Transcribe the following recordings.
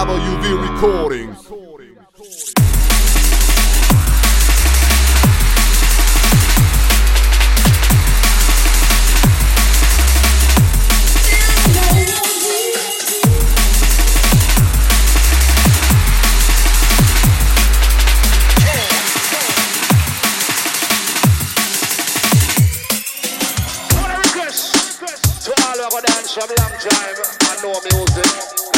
Double UV Recordings. From long time, I know music.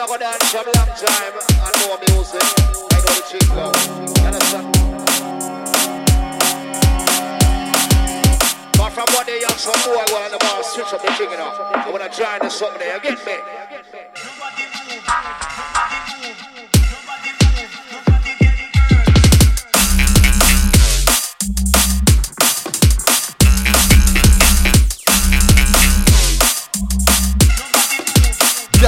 to are gonna dance from long time and know music. I know the jingle. You understand? But from one day, young some go on the bar, switch up the thing, you know. I wanna join this up there. You get me?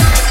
Recording.